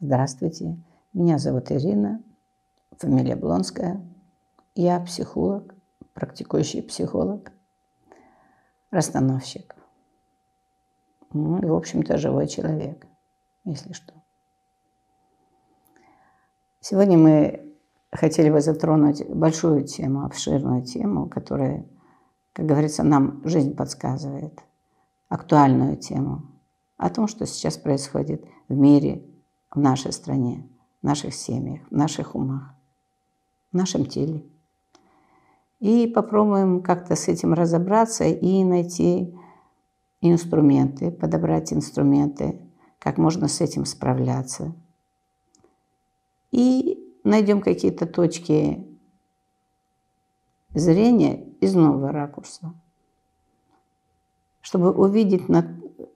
Здравствуйте, меня зовут Ирина, фамилия Блонская. Я психолог, практикующий психолог, расстановщик. Ну и, в общем-то, живой человек, если что. Сегодня мы хотели бы затронуть большую тему, обширную тему, которая, как говорится, нам жизнь подсказывает, актуальную тему о том, что сейчас происходит в мире, в нашей стране, в наших семьях, в наших умах, в нашем теле. И попробуем как-то с этим разобраться и найти инструменты, подобрать инструменты, как можно с этим справляться. И найдем какие-то точки зрения из нового ракурса, чтобы увидеть,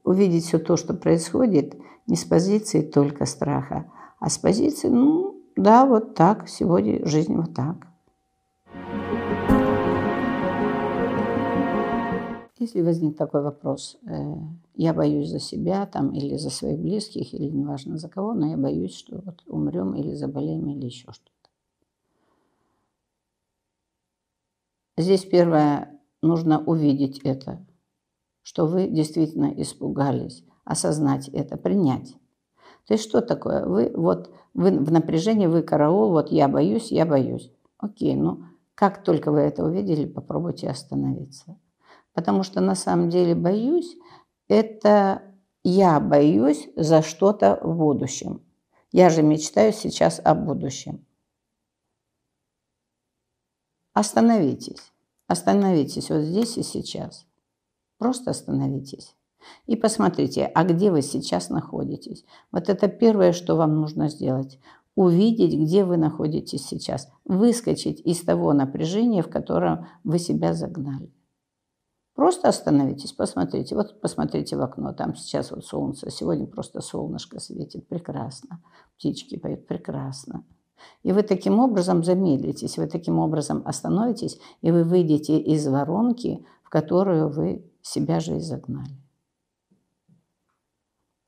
увидеть все то, что происходит, не с позиции только страха, а с позиции, ну, да, вот так, сегодня жизнь вот так. Если возник такой вопрос, э, я боюсь за себя там, или за своих близких, или неважно за кого, но я боюсь, что вот умрем или заболеем, или еще что-то. Здесь первое, нужно увидеть это, что вы действительно испугались, осознать это, принять. То есть что такое? Вы вот вы в напряжении, вы караул, вот я боюсь, я боюсь. Окей, ну как только вы это увидели, попробуйте остановиться. Потому что на самом деле боюсь, это я боюсь за что-то в будущем. Я же мечтаю сейчас о будущем. Остановитесь. Остановитесь вот здесь и сейчас. Просто остановитесь. И посмотрите, а где вы сейчас находитесь. Вот это первое, что вам нужно сделать. Увидеть, где вы находитесь сейчас. Выскочить из того напряжения, в котором вы себя загнали. Просто остановитесь, посмотрите. Вот посмотрите в окно, там сейчас вот солнце, сегодня просто солнышко светит, прекрасно. Птички поют, прекрасно. И вы таким образом замедлитесь, вы таким образом остановитесь, и вы выйдете из воронки, в которую вы себя же и загнали.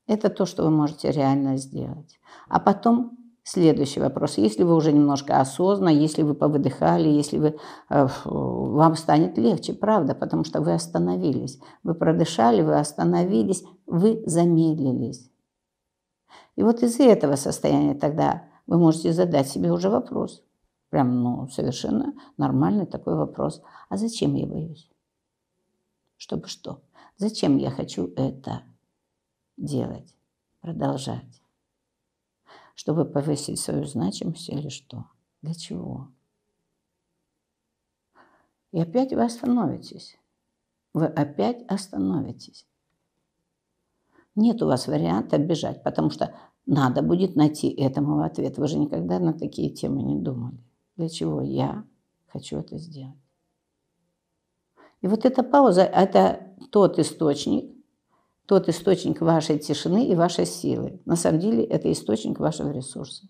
Это то, что вы можете реально сделать. А потом Следующий вопрос. Если вы уже немножко осознанно, если вы повыдыхали, если вы, э, вам станет легче, правда, потому что вы остановились. Вы продышали, вы остановились, вы замедлились. И вот из этого состояния тогда вы можете задать себе уже вопрос. Прям, ну, совершенно нормальный такой вопрос. А зачем я боюсь? Чтобы что? Зачем я хочу это делать, продолжать? чтобы повысить свою значимость или что? Для чего? И опять вы остановитесь. Вы опять остановитесь. Нет у вас варианта бежать, потому что надо будет найти этому ответ. Вы же никогда на такие темы не думали. Для чего я хочу это сделать? И вот эта пауза – это тот источник, тот источник вашей тишины и вашей силы. На самом деле это источник вашего ресурса,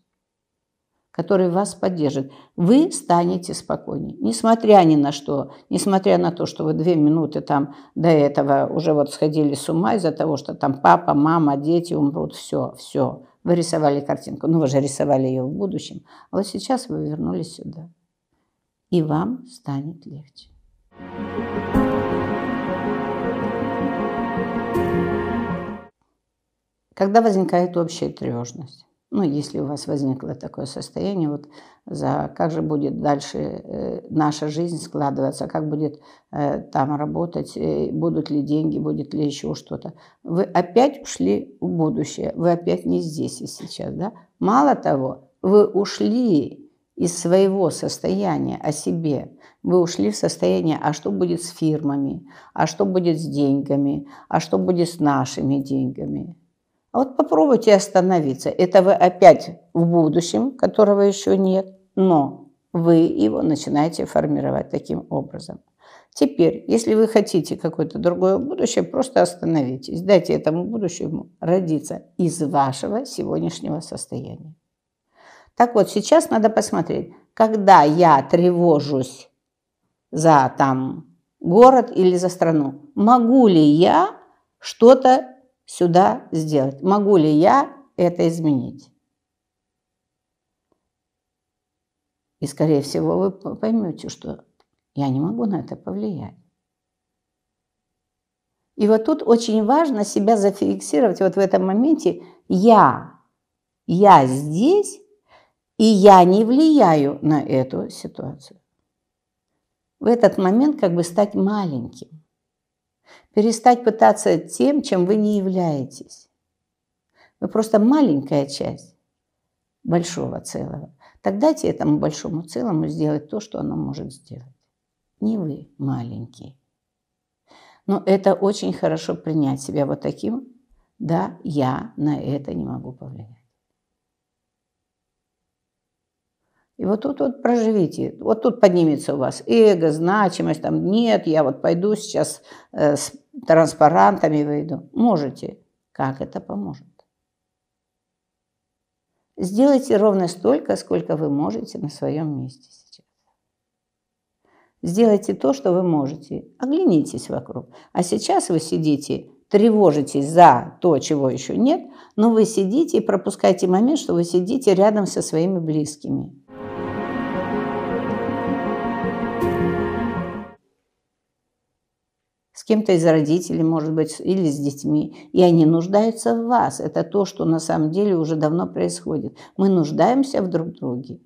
который вас поддержит. Вы станете спокойнее, несмотря ни на что, несмотря на то, что вы две минуты там до этого уже вот сходили с ума из-за того, что там папа, мама, дети умрут, все, все. Вы рисовали картинку, ну вы же рисовали ее в будущем, а вот сейчас вы вернулись сюда, и вам станет легче. Когда возникает общая тревожность? Ну, если у вас возникло такое состояние, вот за как же будет дальше э, наша жизнь складываться, как будет э, там работать, э, будут ли деньги, будет ли еще что-то. Вы опять ушли в будущее, вы опять не здесь и сейчас, да? Мало того, вы ушли из своего состояния о себе, вы ушли в состояние, а что будет с фирмами, а что будет с деньгами, а что будет с нашими деньгами. А вот попробуйте остановиться. Это вы опять в будущем, которого еще нет, но вы его начинаете формировать таким образом. Теперь, если вы хотите какое-то другое будущее, просто остановитесь. Дайте этому будущему родиться из вашего сегодняшнего состояния. Так вот, сейчас надо посмотреть, когда я тревожусь за там город или за страну. Могу ли я что-то сюда сделать? Могу ли я это изменить? И, скорее всего, вы поймете, что я не могу на это повлиять. И вот тут очень важно себя зафиксировать вот в этом моменте. Я, я здесь, и я не влияю на эту ситуацию. В этот момент как бы стать маленьким. Перестать пытаться тем, чем вы не являетесь. Вы просто маленькая часть большого целого. Тогда дайте этому большому целому сделать то, что оно может сделать. Не вы маленький. Но это очень хорошо принять себя вот таким. Да, я на это не могу повлиять. И вот тут вот проживите, вот тут поднимется у вас эго, значимость, там нет, я вот пойду сейчас э, транспарантами выйду. Можете. Как это поможет? Сделайте ровно столько, сколько вы можете на своем месте сейчас. Сделайте то, что вы можете. Оглянитесь вокруг. А сейчас вы сидите, тревожитесь за то, чего еще нет, но вы сидите и пропускаете момент, что вы сидите рядом со своими близкими. Кем-то из родителей, может быть, или с детьми. И они нуждаются в вас. Это то, что на самом деле уже давно происходит. Мы нуждаемся в друг друге.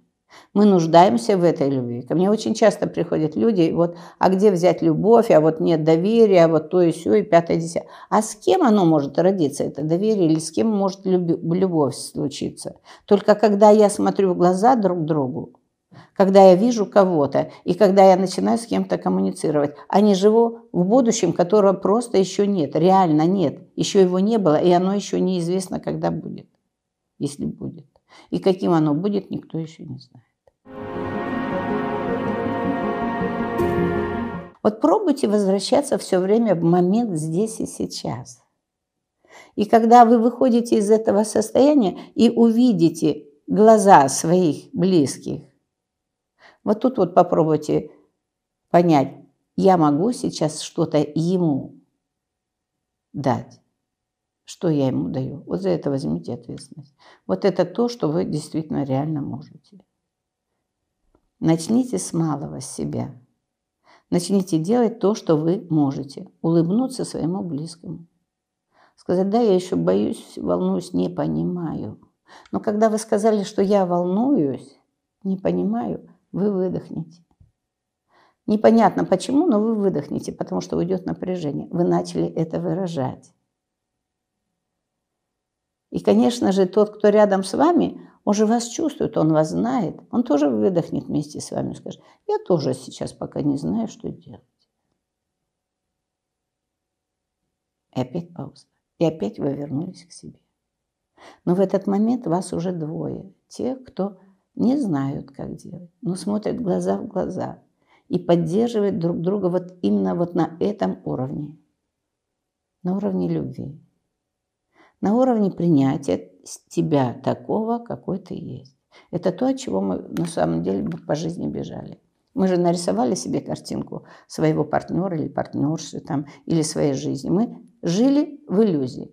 Мы нуждаемся в этой любви. Ко мне очень часто приходят люди, вот, а где взять любовь, а вот нет доверия, а вот то и все, и пятое, десятое. А с кем оно может родиться, это доверие, или с кем может любовь случиться? Только когда я смотрю в глаза друг другу, когда я вижу кого-то и когда я начинаю с кем-то коммуницировать, а не живу в будущем, которого просто еще нет, реально нет, еще его не было, и оно еще неизвестно, когда будет, если будет. И каким оно будет, никто еще не знает. Вот пробуйте возвращаться все время в момент здесь и сейчас. И когда вы выходите из этого состояния и увидите глаза своих близких, вот тут вот попробуйте понять, я могу сейчас что-то ему дать. Что я ему даю? Вот за это возьмите ответственность. Вот это то, что вы действительно реально можете. Начните с малого себя. Начните делать то, что вы можете. Улыбнуться своему близкому. Сказать, да, я еще боюсь, волнуюсь, не понимаю. Но когда вы сказали, что я волнуюсь, не понимаю, вы выдохнете. Непонятно почему, но вы выдохнете, потому что уйдет напряжение. Вы начали это выражать. И, конечно же, тот, кто рядом с вами, он же вас чувствует, он вас знает. Он тоже выдохнет вместе с вами и скажет, я тоже сейчас пока не знаю, что делать. И опять пауза. И опять вы вернулись к себе. Но в этот момент вас уже двое. Те, кто не знают, как делать, но смотрят глаза в глаза и поддерживают друг друга вот именно вот на этом уровне, на уровне любви, на уровне принятия тебя такого, какой ты есть. Это то, от чего мы на самом деле по жизни бежали. Мы же нарисовали себе картинку своего партнера или партнерши там, или своей жизни. Мы жили в иллюзии.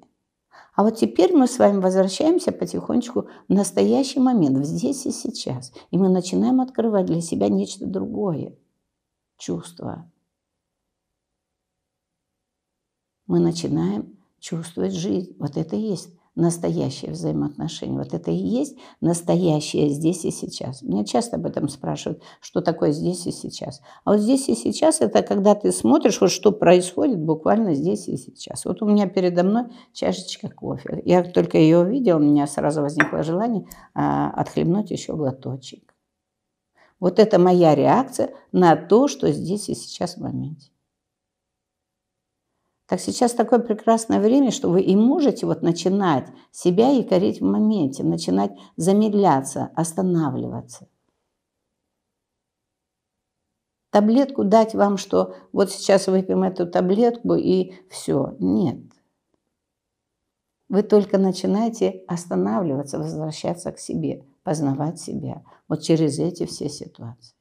А вот теперь мы с вами возвращаемся потихонечку в настоящий момент, в здесь и сейчас. И мы начинаем открывать для себя нечто другое. Чувство. Мы начинаем чувствовать жизнь. Вот это и есть настоящее взаимоотношение. Вот это и есть настоящее здесь и сейчас. Меня часто об этом спрашивают, что такое здесь и сейчас. А вот здесь и сейчас это когда ты смотришь, вот что происходит буквально здесь и сейчас. Вот у меня передо мной чашечка кофе. Я только ее увидела, у меня сразу возникло желание а, отхлебнуть еще глоточек. Вот это моя реакция на то, что здесь и сейчас в моменте. Так сейчас такое прекрасное время, что вы и можете вот начинать себя якорить в моменте, начинать замедляться, останавливаться. Таблетку дать вам, что вот сейчас выпьем эту таблетку и все. Нет. Вы только начинаете останавливаться, возвращаться к себе, познавать себя вот через эти все ситуации.